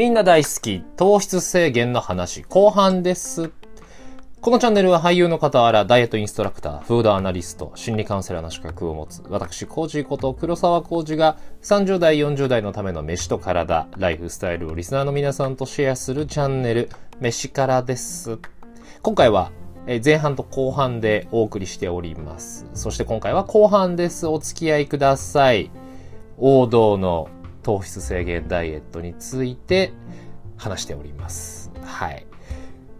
みんな大好き、糖質制限の話、後半です。このチャンネルは俳優の傍ら、ダイエットインストラクター、フードアナリスト、心理カウンセラーの資格を持つ、私、コージこと黒沢コージが、30代、40代のための飯と体、ライフスタイルをリスナーの皆さんとシェアするチャンネル、飯からです。今回は、前半と後半でお送りしております。そして今回は後半です。お付き合いください。王道の糖質制限ダイエットについて話しております。はい。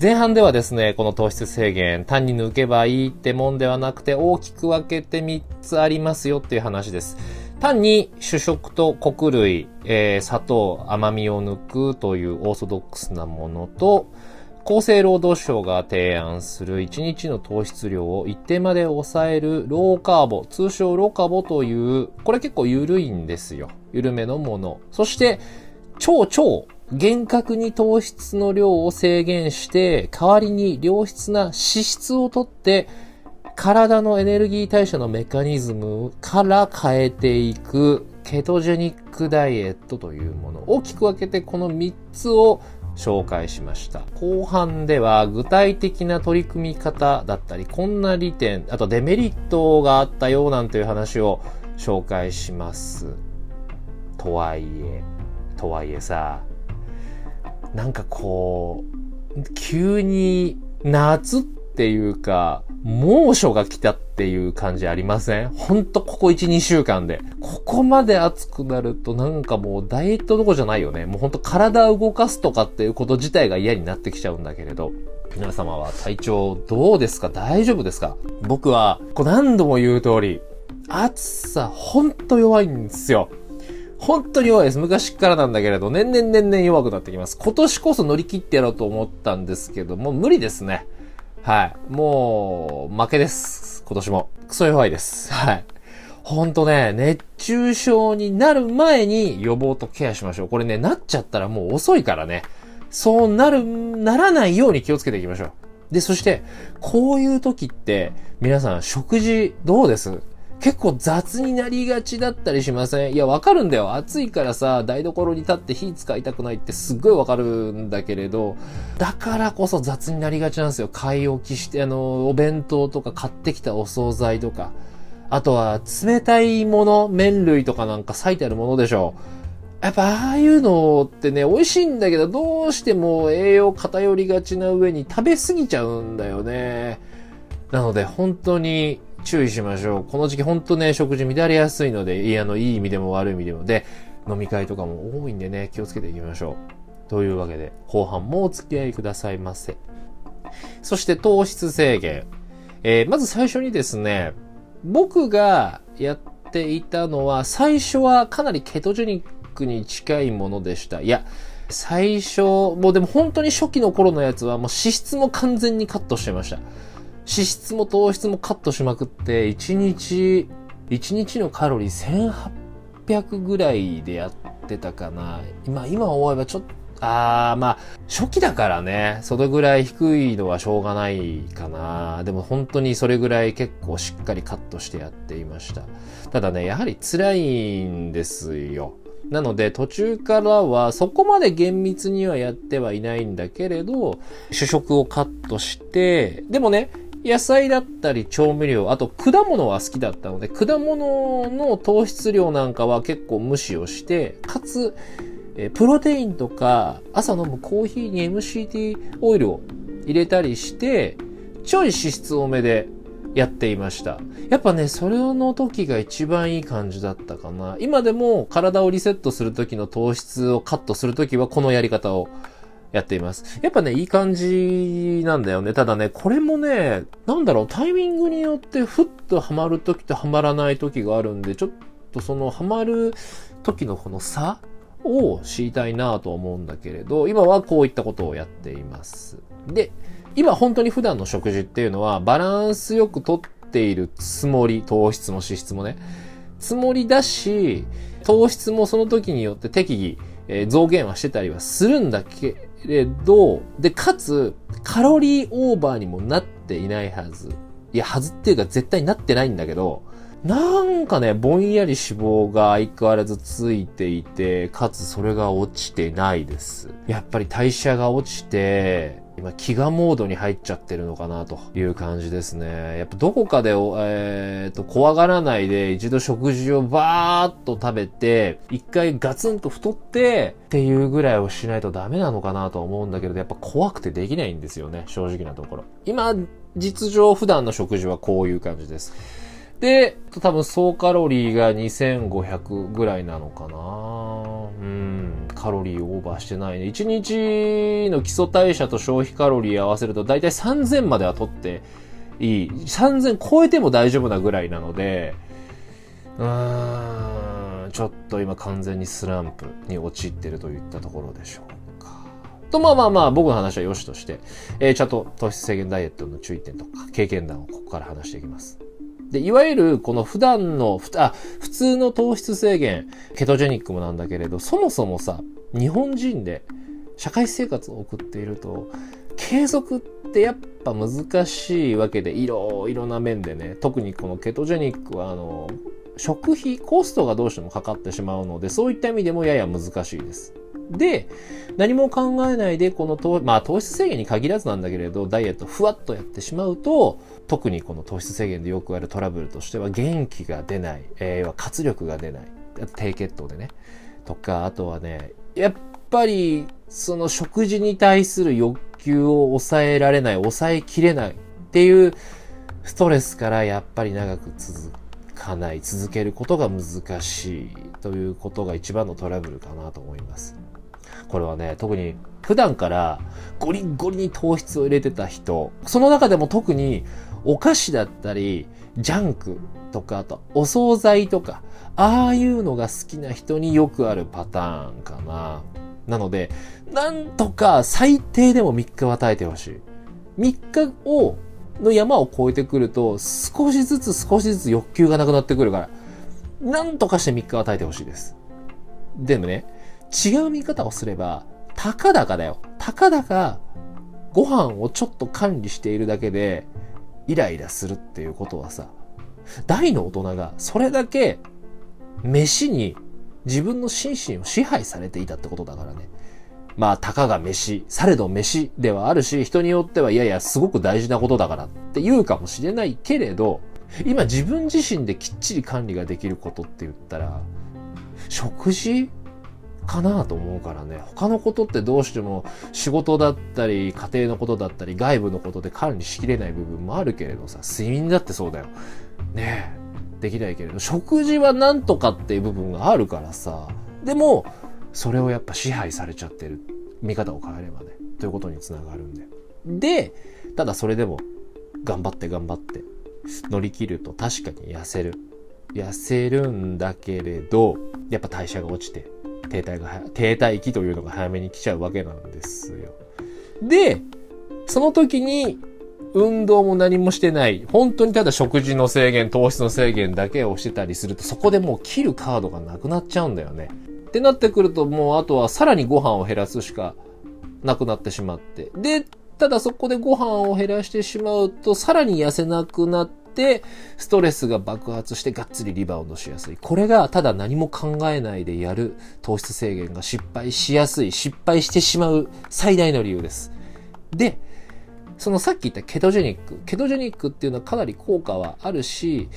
前半ではですね、この糖質制限、単に抜けばいいってもんではなくて、大きく分けて3つありますよっていう話です。単に主食と穀類、えー、砂糖、甘みを抜くというオーソドックスなものと、厚生労働省が提案する1日の糖質量を一定まで抑えるローカーボ、通称ローカーボという、これ結構緩いんですよ。緩めのもの。そして、超超厳格に糖質の量を制限して、代わりに良質な脂質をとって、体のエネルギー代謝のメカニズムから変えていくケトジェニックダイエットというもの。大きく分けてこの3つを紹介しました。後半では具体的な取り組み方だったり、こんな利点、あとデメリットがあったようなんていう話を紹介します。とはいえ、とはいえさ、なんかこう、急に夏ってていうか、猛暑が来たっていう感じありません？ほんとここ1、2週間で。ここまで暑くなるとなんかもうダイエットどこじゃないよね。もうほんと体を動かすとかっていうこと自体が嫌になってきちゃうんだけれど。皆様は体調どうですか？大丈夫ですか？僕は、こう何度も言う通り、暑さほんと弱いんですよ。本当に弱いです。昔からなんだけれど、年々年々弱くなってきます。今年こそ乗り切ってやろうと思ったんですけども、無理ですね。はい。もう、負けです。今年も。クソ弱いです。はい。ほんとね、熱中症になる前に予防とケアしましょう。これね、なっちゃったらもう遅いからね。そうなる、ならないように気をつけていきましょう。で、そして、こういう時って、皆さん食事どうです？結構雑になりがちだったりしません？いや、わかるんだよ。暑いからさ、台所に立って火使いたくないってすっごいわかるんだけれど、だからこそ雑になりがちなんですよ。買い置きして、あの、お弁当とか買ってきたお惣菜とか。あとは、冷たいもの、麺類とかなんか咲いてあるものでしょう。やっぱああいうのってね、美味しいんだけど、どうしても栄養偏りがちな上に食べ過ぎちゃうんだよね。なので本当に注意しましょう。この時期ほんとね、食事乱れやすいので、いや、あの、いい意味でも悪い意味でも。で、飲み会とかも多いんでね、気をつけていきましょう。というわけで、後半もお付き合いくださいませ。そして糖質制限。えー、まず最初にですね、僕がやっていたのは、最初はかなりケトジェニックに近いものでした。いや、最初、もうでも本当に初期の頃のやつはもう脂質も完全にカットしてました。脂質も糖質もカットしまくって、1日、1日のカロリー1800ぐらいでやってたかな。今、今思えばちょっと、あー、まあ、初期だからね、それぐらい低いのはしょうがないかな。でも本当にそれぐらい結構しっかりカットしてやっていました。ただね、やはり辛いんですよ。なので途中からはそこまで厳密にはやってはいないんだけれど、主食をカットして、でもね、野菜だったり調味料、あと果物は好きだったので、果物の糖質量なんかは結構無視をして、かつ、えプロテインとか朝飲むコーヒーに MCT オイルを入れたりして、ちょい脂質多めでやっていました。やっぱね、それの時が一番いい感じだったかな。今でも体をリセットする時の糖質をカットする時はこのやり方をやっています。やっぱね、いい感じなんだよね。ただね、これもね、なんだろう、タイミングによってふっとハマる時とハマらない時があるんで、ちょっとそのハマる時のこの差を知りたいなと思うんだけれど、今はこういったことをやっています。で、今本当に普段の食事っていうのはバランスよくとっているつもり、糖質も脂質もね、つもりだし、糖質もその時によって適宜、えー、増減はしてたりはするんだけれど、で、かつ、カロリーオーバーにもなっていないはず。いや、はずっていうか絶対なってないんだけど、なんかね、ぼんやり脂肪が相変わらずついていて、かつそれが落ちてないです。やっぱり代謝が落ちて、今、飢餓モードに入っちゃってるのかなという感じですね。やっぱどこかで、えー、と、怖がらないで一度食事をバーっと食べて、一回ガツンと太って、っていうぐらいをしないとダメなのかなと思うんだけど、やっぱ怖くてできないんですよね、正直なところ。今、実情普段の食事はこういう感じです。で、多分総カロリーが2500ぐらいなのかなうん、カロリーオーバーしてないね。1日の基礎代謝と消費カロリー合わせると大体3000までは取っていい。3000超えても大丈夫なぐらいなので、うーん、ちょっと今完全にスランプに陥ってるといったところでしょうか。と、まあまあまあ、僕の話は良しとして、えー、ちゃんと糖質制限ダイエットの注意点とか、経験談をここから話していきます。で、いわゆるこの普段の、あ、普通の糖質制限、ケトジェニックもなんだけれど、そもそもさ、日本人で社会生活を送っていると、継続ってやっぱ難しいわけで、いろいろな面でね、特にこのケトジェニックは、あの、食費、コストがどうしてもかかってしまうので、そういった意味でもやや難しいです。で、何も考えないで、この糖、まあ糖質制限に限らずなんだけれど、ダイエットふわっとやってしまうと、特にこの糖質制限でよくあるトラブルとしては、元気が出ない、えー、活力が出ない、低血糖でね、とか、あとはね、やっぱり、その食事に対する欲求を抑えられない、抑えきれない。っていうストレスからやっぱり長く続かない、続けることが難しい。ということが一番のトラブルかなと思います。これはね、特に普段からゴリゴリに糖質を入れてた人、その中でも特にお菓子だったり、ジャンクとか、あとお惣菜とか、ああいうのが好きな人によくあるパターンかな。なので、なんとか最低でも3日は耐えてほしい。3日を、の山を越えてくると、少しずつ少しずつ欲求がなくなってくるから、なんとかして3日は耐えてほしいです。でもね、違う見方をすれば、たかだかだよ。たかだか、ご飯をちょっと管理しているだけで、イライラするっていうことはさ、大の大人がそれだけ、飯に自分の心身を支配されていたってことだからね。まあ、たかが飯、されど飯ではあるし、人によってはいやいや、すごく大事なことだからって言うかもしれないけれど、今自分自身できっちり管理ができることって言ったら、食事かなと思うからね。他のことってどうしても仕事だったり、家庭のことだったり、外部のことで管理しきれない部分もあるけれどさ、睡眠だってそうだよ。ねえ。できないけれど、食事はなんとかっていう部分があるからさ。でも、それをやっぱ支配されちゃってる。見方を変えればね。ということにつながるんで。で、ただそれでも、頑張って頑張って、乗り切ると確かに痩せる。痩せるんだけれど、やっぱ代謝が落ちて、停滞が、停滞期というのが早めに来ちゃうわけなんですよ。で、その時に、運動も何もしてない、本当にただ食事の制限、糖質の制限だけをしてたりすると、そこでもう切るカードがなくなっちゃうんだよね。ってなってくると、もうあとはさらにご飯を減らすしかなくなってしまって。で、ただそこでご飯を減らしてしまうと、さらに痩せなくなって、ストレスが爆発してがっつりリバウンドしやすい。これがただ何も考えないでやる糖質制限が失敗しやすい、失敗してしまう最大の理由です。で、そのさっき言ったケトジェニック。ケトジェニックっていうのはかなり効果はあるし、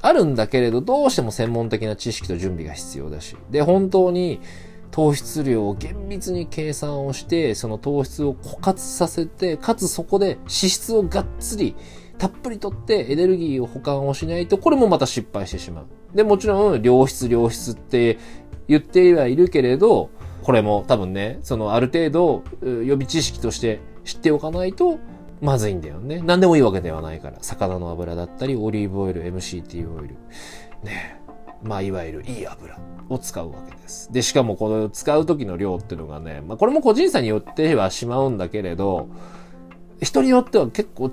あるんだけれど、どうしても専門的な知識と準備が必要だし。で、本当に糖質量を厳密に計算をして、その糖質を枯渇させて、かつそこで脂質をがっつりたっぷりとってエネルギーを保管をしないと、これもまた失敗してしまう。で、もちろん、良質良質って言ってはいるけれど、これも多分ね、そのある程度予備知識として知っておかないとまずいんだよね。何でもいいわけではないから。魚の油だったり、オリーブオイル、MCT オイル。ねまあ、いわゆるいい油を使うわけです。で、しかもこの使う時の量っていうのがね、まあ、これも個人差によってはしまうんだけれど、人によっては結構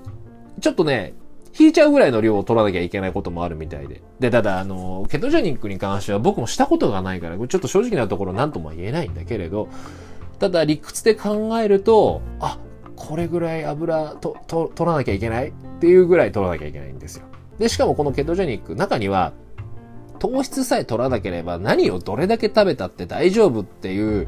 ちょっとね、引いちゃうぐらいの量を取らなきゃいけないこともあるみたいで。で、ただ、あの、ケトジェニックに関しては僕もしたことがないから、ちょっと正直なところ何とも言えないんだけれど、ただ理屈で考えると、あ、これぐらい油とと取らなきゃいけないっていうぐらい取らなきゃいけないんですよ。で、しかもこのケトジェニック、中には、糖質さえ取らなければ何をどれだけ食べたって大丈夫っていう、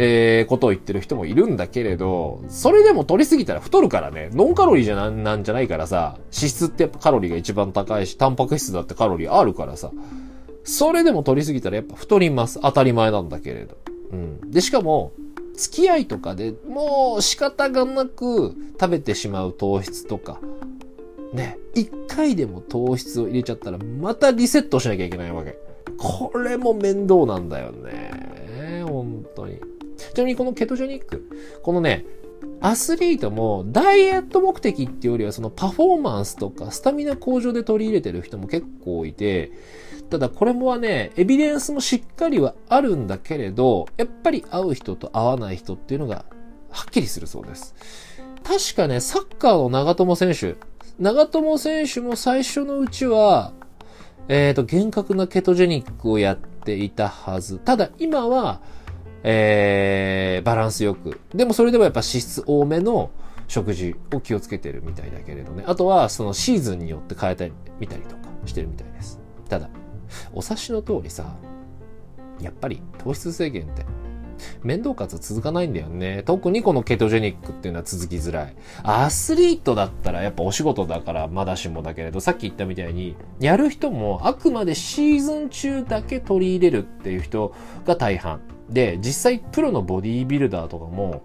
えー、ことを言ってる人もいるんだけれど、それでも取りすぎたら太るからね、ノンカロリーじゃななんじゃないからさ、脂質ってやっぱカロリーが一番高いし、タンパク質だってカロリーあるからさ、それでも取りすぎたらやっぱ太ります。当たり前なんだけれど。うん。で、しかも、付き合いとかでもう仕方がなく食べてしまう糖質とか、ね、一回でも糖質を入れちゃったらまたリセットしなきゃいけないわけ。これも面倒なんだよね。本当に。ちなみにこのケトジェニック、このね、アスリートもダイエット目的っていうよりはそのパフォーマンスとかスタミナ向上で取り入れてる人も結構いて、ただこれもはね、エビデンスもしっかりはあるんだけれど、やっぱり会う人と会わない人っていうのがはっきりするそうです。確かね、サッカーの長友選手、長友選手も最初のうちは、えっ、ー、と、厳格なケトジェニックをやっていたはず。ただ今は、えー、バランスよく。でもそれでもやっぱ脂質多めの食事を気をつけてるみたいだけれどね。あとはそのシーズンによって変えたり見たりとかしてるみたいです。ただ、お察しの通りさ、やっぱり糖質制限って面倒かつ続かないんだよね。特にこのケトジェニックっていうのは続きづらい。アスリートだったらやっぱお仕事だからまだしもだけれど、さっき言ったみたいに、やる人もあくまでシーズン中だけ取り入れるっていう人が大半。で、実際プロのボディービルダーとかも、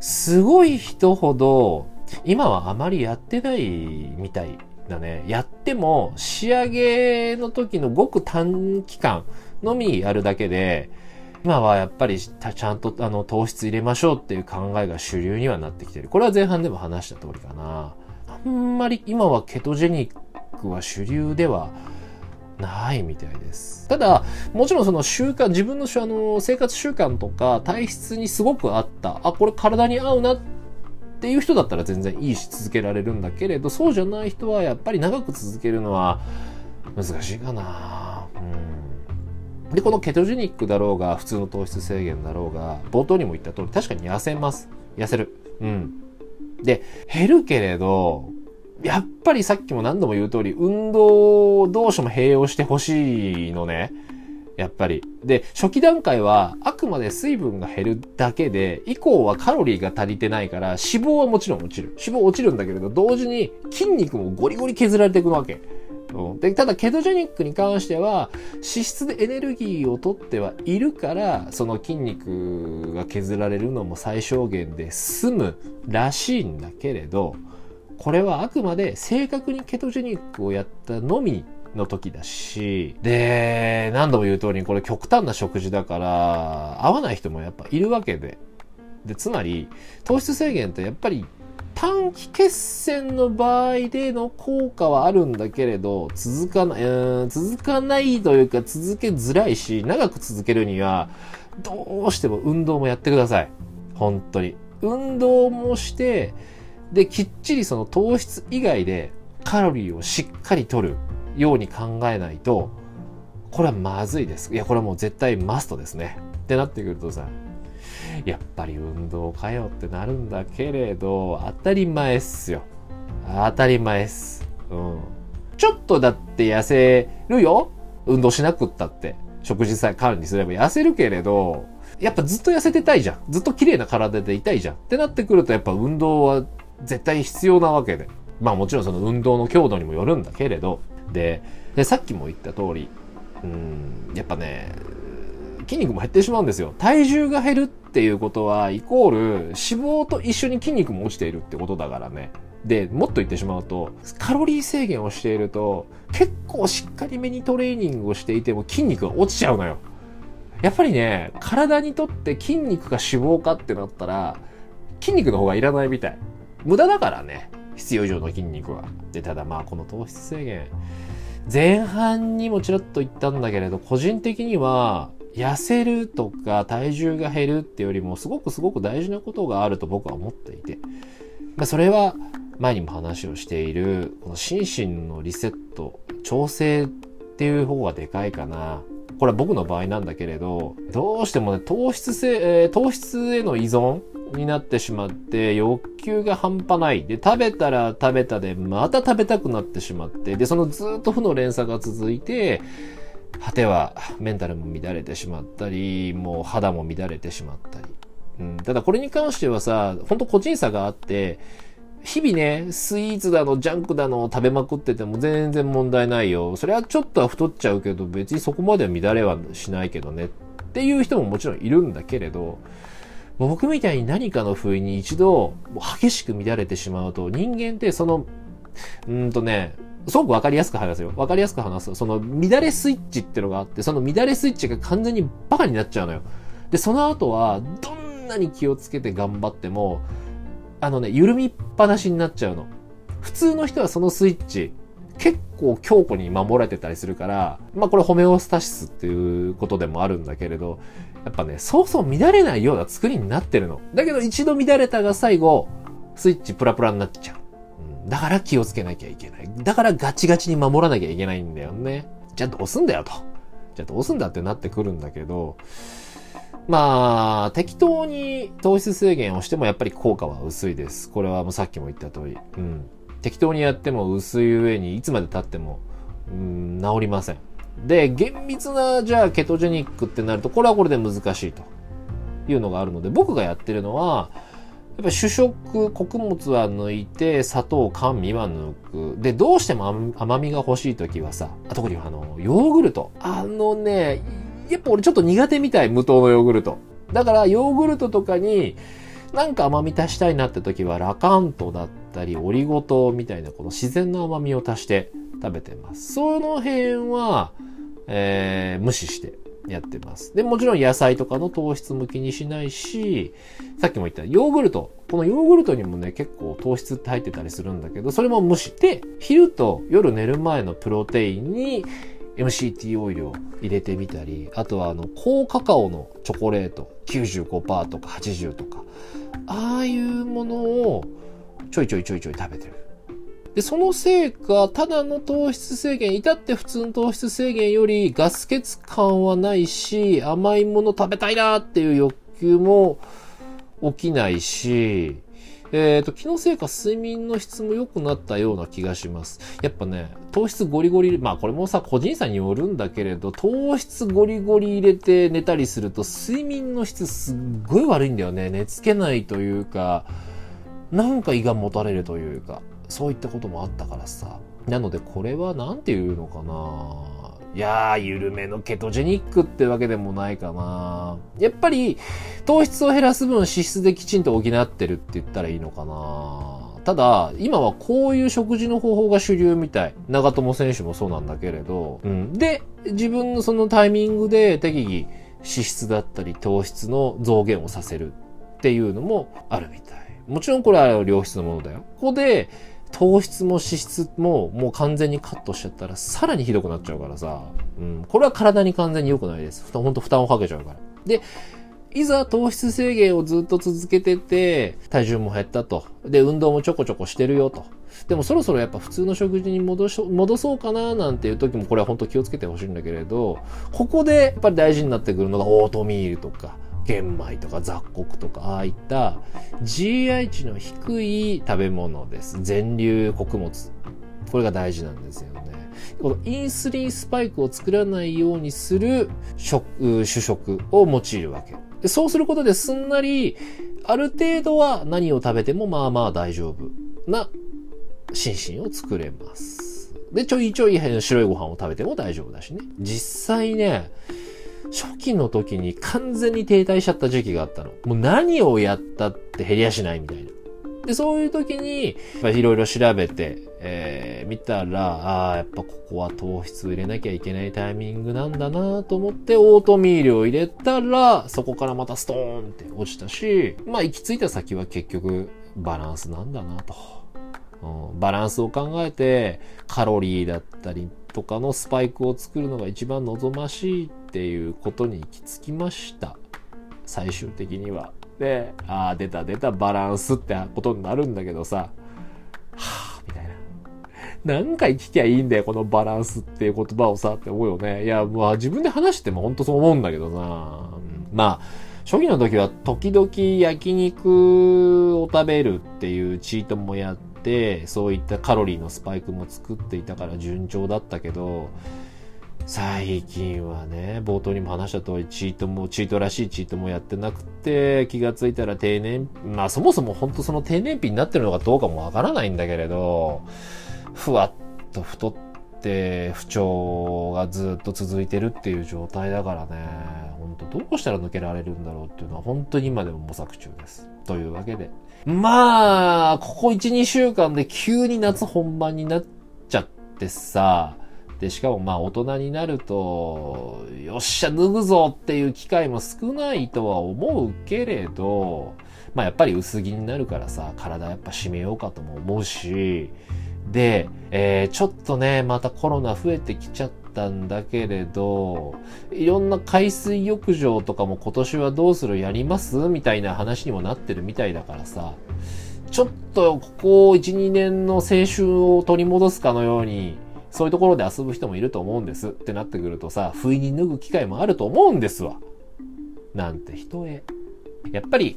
すごい人ほど、今はあまりやってないみたいだね。やっても仕上げの時のごく短期間のみやるだけで、今はやっぱりちゃんとあの糖質入れましょうっていう考えが主流にはなってきてる。これは前半でも話した通りかな。あんまり今はケトジェニックは主流ではないみたいです。ただ、もちろんその習慣、自分のあの生活習慣とか体質にすごく合った、あ、これ体に合うなっていう人だったら全然いいし続けられるんだけれど、そうじゃない人はやっぱり長く続けるのは難しいかな。うん。で、このケトジェニックだろうが、普通の糖質制限だろうが、冒頭にも言った通り、確かに痩せます。痩せる。うん。で、減るけれど、やっぱりさっきも何度も言う通り、運動同士も併用してほしいのね。やっぱり。で、初期段階はあくまで水分が減るだけで、以降はカロリーが足りてないから、脂肪はもちろん落ちる。脂肪落ちるんだけれど、同時に筋肉もゴリゴリ削られていくわけ。うんでただ、ケトジェニックに関しては、脂質でエネルギーを取ってはいるから、その筋肉が削られるのも最小限で済むらしいんだけれど、これはあくまで正確にケトジェニックをやったのみの時だし、で、何度も言う通りにこれ極端な食事だから、合わない人もやっぱいるわけで。で、つまり、糖質制限ってやっぱり短期決戦の場合での効果はあるんだけれど、続かない、うん、続かないというか続けづらいし、長く続けるには、どうしても運動もやってください。本当に。運動もして、で、きっちりその糖質以外でカロリーをしっかり取るように考えないと、これはまずいです。いや、これはもう絶対マストですね。ってなってくるとさ、やっぱり運動かよってなるんだけれど、当たり前っすよ。当たり前っす。うん。ちょっとだって痩せるよ運動しなくったって。食事さえ管理すれば痩せるけれど、やっぱずっと痩せてたいじゃん。ずっと綺麗な体でいたいじゃん。ってなってくるとやっぱ運動は絶対必要なわけで。まあもちろんその運動の強度にもよるんだけれど、で、でさっきも言った通り、うん、やっぱね、筋肉も減ってしまうんですよ。体重が減るっていうことは、イコール脂肪と一緒に筋肉も落ちているってことだからね。で、もっと言ってしまうと、カロリー制限をしていると、結構しっかりめにトレーニングをしていても筋肉が落ちちゃうのよ。やっぱりね、体にとって筋肉か脂肪かってなったら、筋肉の方がいらないみたい。無駄だからね。必要以上の筋肉は。で、ただまあこの糖質制限、前半にもちらっと言ったんだけれど、個人的には、痩せるとか体重が減るってよりもすごくすごく大事なことがあると僕は思っていて、まあ、それは前にも話をしているこの心身のリセット調整っていう方がでかいかなこれは僕の場合なんだけれど、どうしてもね、糖質性、えー、糖質への依存になってしまって、欲求が半端ない。で、食べたら食べたで、また食べたくなってしまって、で、そのずっと負の連鎖が続いて、果てはメンタルも乱れてしまったり、もう肌も乱れてしまったり。うん、ただこれに関してはさ、ほんと個人差があって、日々ね、スイーツだの、ジャンクだの食べまくってても全然問題ないよ。それはちょっとは太っちゃうけど、別にそこまでは乱れはしないけどね。っていう人ももちろんいるんだけれど、僕みたいに何かの不意に一度激しく乱れてしまうと、人間ってその、うんとね、すごくわかりやすく話すよ。わかりやすく話す。その乱れスイッチってのがあって、その乱れスイッチが完全にバカになっちゃうのよ。で、その後は、どんなに気をつけて頑張っても、あのね、緩みっぱなしになっちゃうの。普通の人はそのスイッチ、結構強固に守られてたりするから、まあこれホメオスタシスっていうことでもあるんだけれど、やっぱね、そうそう乱れないような作りになってるの。だけど一度乱れたが最後、スイッチプラプラになっちゃう。だから気をつけなきゃいけない。だからガチガチに守らなきゃいけないんだよね。じゃあどうすんだよと。じゃあどうすんだってなってくるんだけど、まあ、適当に糖質制限をしてもやっぱり効果は薄いです。これはもうさっきも言った通り。うん。適当にやっても薄い上にいつまで経っても、うん、治りません。で、厳密な、じゃあ、ケトジェニックってなると、これはこれで難しいというのがあるので、僕がやってるのは、やっぱ主食、穀物は抜いて、砂糖、甘味は抜く。で、どうしても甘みが欲しいときはさ、特にあの、ヨーグルト。あのね、やっぱ俺ちょっと苦手みたい、無糖のヨーグルト。だから、ヨーグルトとかに、なんか甘み足したいなって時は、ラカントだったり、オリゴ糖みたいな、この自然の甘みを足して食べてます。その辺は、えー、無視してやってます。で、もちろん野菜とかの糖質も気にしないし、さっきも言ったヨーグルト。このヨーグルトにもね、結構糖質って入ってたりするんだけど、それも無視して、昼と夜寝る前のプロテインに、MCT オイルを入れてみたり、あとはあの、高カカオのチョコレート95%とか80とか、ああいうものをちょいちょいちょいちょい食べてる。で、そのせいか、ただの糖質制限、至って普通の糖質制限よりガス欠感はないし、甘いもの食べたいなっていう欲求も起きないし、えっ、ー、と、気のせいか睡眠の質も良くなったような気がします。やっぱね、糖質ゴリゴリ、まあこれもさ、個人差によるんだけれど、糖質ゴリゴリ入れて寝たりすると、睡眠の質すっごい悪いんだよね。寝つけないというか、なんか胃がもたれるというか、そういったこともあったからさ。なのでこれは何て言うのかないやー、緩めのケトジェニックってわけでもないかな。やっぱり、糖質を減らす分脂質できちんと補ってるって言ったらいいのかな。ただ、今はこういう食事の方法が主流みたい。長友選手もそうなんだけれど。うん。で、自分のそのタイミングで適宜脂質だったり糖質の増減をさせるっていうのもあるみたい。もちろんこれは良質のものだよ。ここで、糖質も脂質ももう完全にカットしちゃったらさらにひどくなっちゃうからさ、うん、これは体に完全に良くないです。ほんと負担をかけちゃうから。で、いざ糖質制限をずっと続けてて、体重も減ったと。で、運動もちょこちょこしてるよと。でもそろそろやっぱ普通の食事に戻し、戻そうかななんていう時もこれは本当気をつけてほしいんだけれど、ここでやっぱり大事になってくるのがオートミールとか、玄米とか雑穀とか、ああいった GI 値の低い食べ物です。全粒穀物。これが大事なんですよね。このインスリンスパイクを作らないようにする食、主食を用いるわけ。でそうすることですんなり、ある程度は何を食べてもまあまあ大丈夫な心身を作れます。で、ちょいちょい白いご飯を食べても大丈夫だしね。実際ね、初期の時に完全に停滞しちゃった時期があったの。もう何をやったって減りやしないみたいな。で、そういう時に、いろいろ調べて、えー、見たら、ああ、やっぱここは糖質を入れなきゃいけないタイミングなんだなと思って、オートミールを入れたら、そこからまたストーンって落ちたし、まあ行き着いた先は結局バランスなんだなと。バランスを考えて、カロリーだったりとかのスパイクを作るのが一番望ましいっていうことに行き着きました。最終的には。で、ああ、出た出たバランスってことになるんだけどさ、はあ、みたいな。何回聞きゃいいんだよ、このバランスっていう言葉をさ、って思うよね。いや、まあ自分で話しても本当そう思うんだけどさ。まあ、初期の時は時々焼肉を食べるっていうチートもやって、そういったカロリーのスパイクも作っていたから順調だったけど、最近はね、冒頭にも話した通り、チートも、チートらしいチートもやってなくて、気がついたら定年、まあそもそも本当その定年日になってるのかどうかもわからないんだけれど、ふわっと太って不調がずっと続いてるっていう状態だからね、どうしたら抜けられるんだろうっていうのは本当に今でも模索中です。というわけで。まあ、ここ1、2週間で急に夏本番になっちゃってさ、で、しかもまあ大人になると、よっしゃ脱ぐぞっていう機会も少ないとは思うけれど、まあやっぱり薄着になるからさ、体やっぱ締めようかとも思うし、で、えー、ちょっとね、またコロナ増えてきちゃってたんだけれど、いろんな海水浴場とかも今年はどうするやります？みたいな話にもなってるみたいだからさ、ちょっとここ1、2年の青春を取り戻すかのように、そういうところで遊ぶ人もいると思うんですってなってくるとさ、不意に脱ぐ機会もあると思うんですわ。なんて人へ。やっぱり、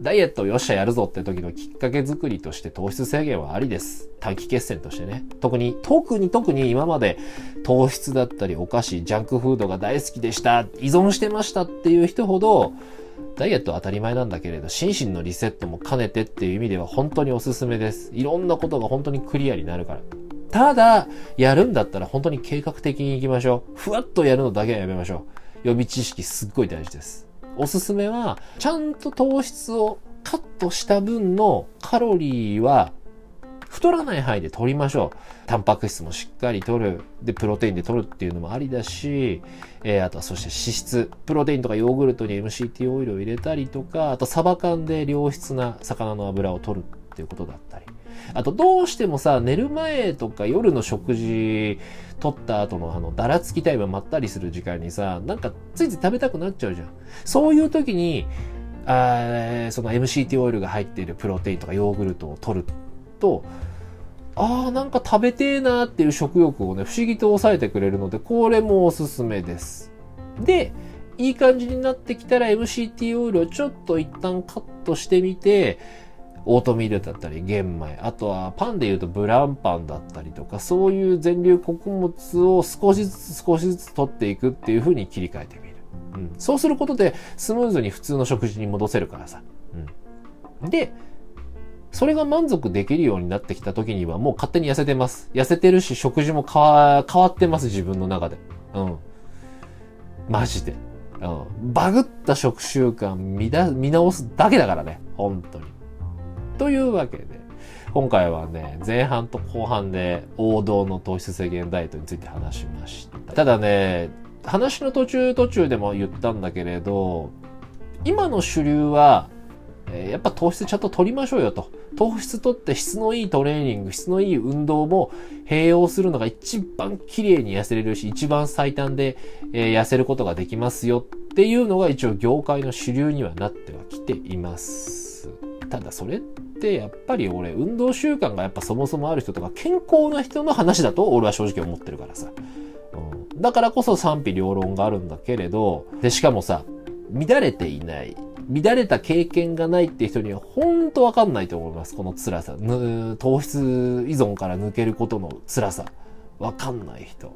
ダイエットをよっしゃやるぞって時のきっかけ作りとして糖質制限はありです。短期決戦としてね。特に、特に特に今まで糖質だったりお菓子、ジャンクフードが大好きでした、依存してましたっていう人ほど、ダイエットは当たり前なんだけれど、心身のリセットも兼ねてっていう意味では本当におすすめです。いろんなことが本当にクリアになるから。ただ、やるんだったら本当に計画的に行きましょう。ふわっとやるのだけはやめましょう。予備知識すっごい大事です。おすすめは、ちゃんと糖質をカットした分のカロリーは太らない範囲で取りましょう。タンパク質もしっかり取る。で、プロテインで取るっていうのもありだし、えー、あとはそして脂質。プロテインとかヨーグルトに MCT オイルを入れたりとか、あとサバ缶で良質な魚の油を取るっていうことだったり。あと、どうしてもさ、寝る前とか夜の食事取った後のあの、だらつきタイムまったりする時間にさ、なんかついつい食べたくなっちゃうじゃん。そういう時に、あその MCT オイルが入っているプロテインとかヨーグルトを取ると、ああ、なんか食べてえなーっていう食欲をね、不思議と抑えてくれるので、これもおすすめです。で、いい感じになってきたら MCT オイルをちょっと一旦カットしてみて、オートミールだったり玄米、あとはパンで言うとブランパンだったりとか、そういう全粒穀物を少しずつ少しずつ取っていくっていう風に切り替えてみる。うん。そうすることでスムーズに普通の食事に戻せるからさ。うん。で、それが満足できるようになってきた時にはもう勝手に痩せてます。痩せてるし食事も変わってます、自分の中で。うん。マジで。うん。バグった食習慣見だ見直すだけだからね。本当に。というわけで、今回はね、前半と後半で王道の糖質制限ダイエットについて話しました。ただね、話の途中途中でも言ったんだけれど、今の主流は、えやっぱ糖質ちゃんと取りましょうよと。糖質取って質のいいトレーニング、質のいい運動も併用するのが一番綺麗に痩せれるし、一番最短で、え、痩せることができますよっていうのが一応業界の主流にはなってはきています。ただそれってやっぱり俺運動習慣がやっぱそもそもある人とか健康な人の話だと俺は正直思ってるからさ。うん、だからこそ賛否両論があるんだけれど、で、しかもさ、乱れていない。乱れた経験がないって人には本当わかんないと思います。この辛さ。糖質依存から抜けることの辛さ。わかんない人。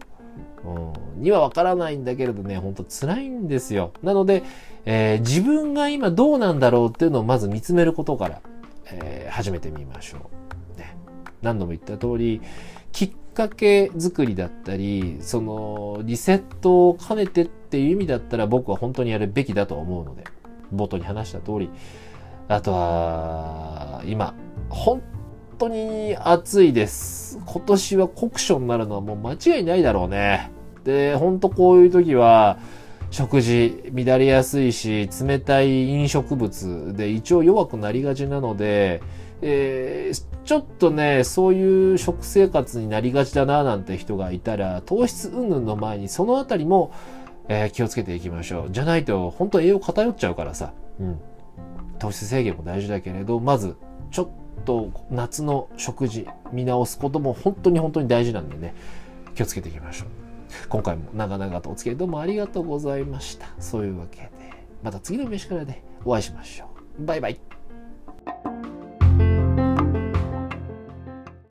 うん、にはわからないんだけれどね、ほんと辛いんですよ。なので、えー、自分が今どうなんだろうっていうのをまず見つめることから、えー、始めてみましょう。ね。何度も言った通り、きっかけ作りだったり、その、リセットを兼ねてっていう意味だったら僕は本当にやるべきだと思うので、冒頭に話した通り、あとは、今、本当に暑いです。今年は酷暑になるのはもう間違いないだろうね。で、ほんとこういう時は、食事乱れやすいし、冷たい飲食物で胃腸弱くなりがちなので、えー、ちょっとね、そういう食生活になりがちだななんて人がいたら、糖質云々の前にそのあたりも、えー、気をつけていきましょう。じゃないと、本当栄養偏っちゃうからさ。うん。糖質制限も大事だけれど、まず、ちょっと夏の食事見直すことも本当に本当に大事なんでね気をつけていきましょう今回も長々とお付き合いどうもありがとうございました。そういうわけでまた次の飯からでお会いしましょう。バイバイ。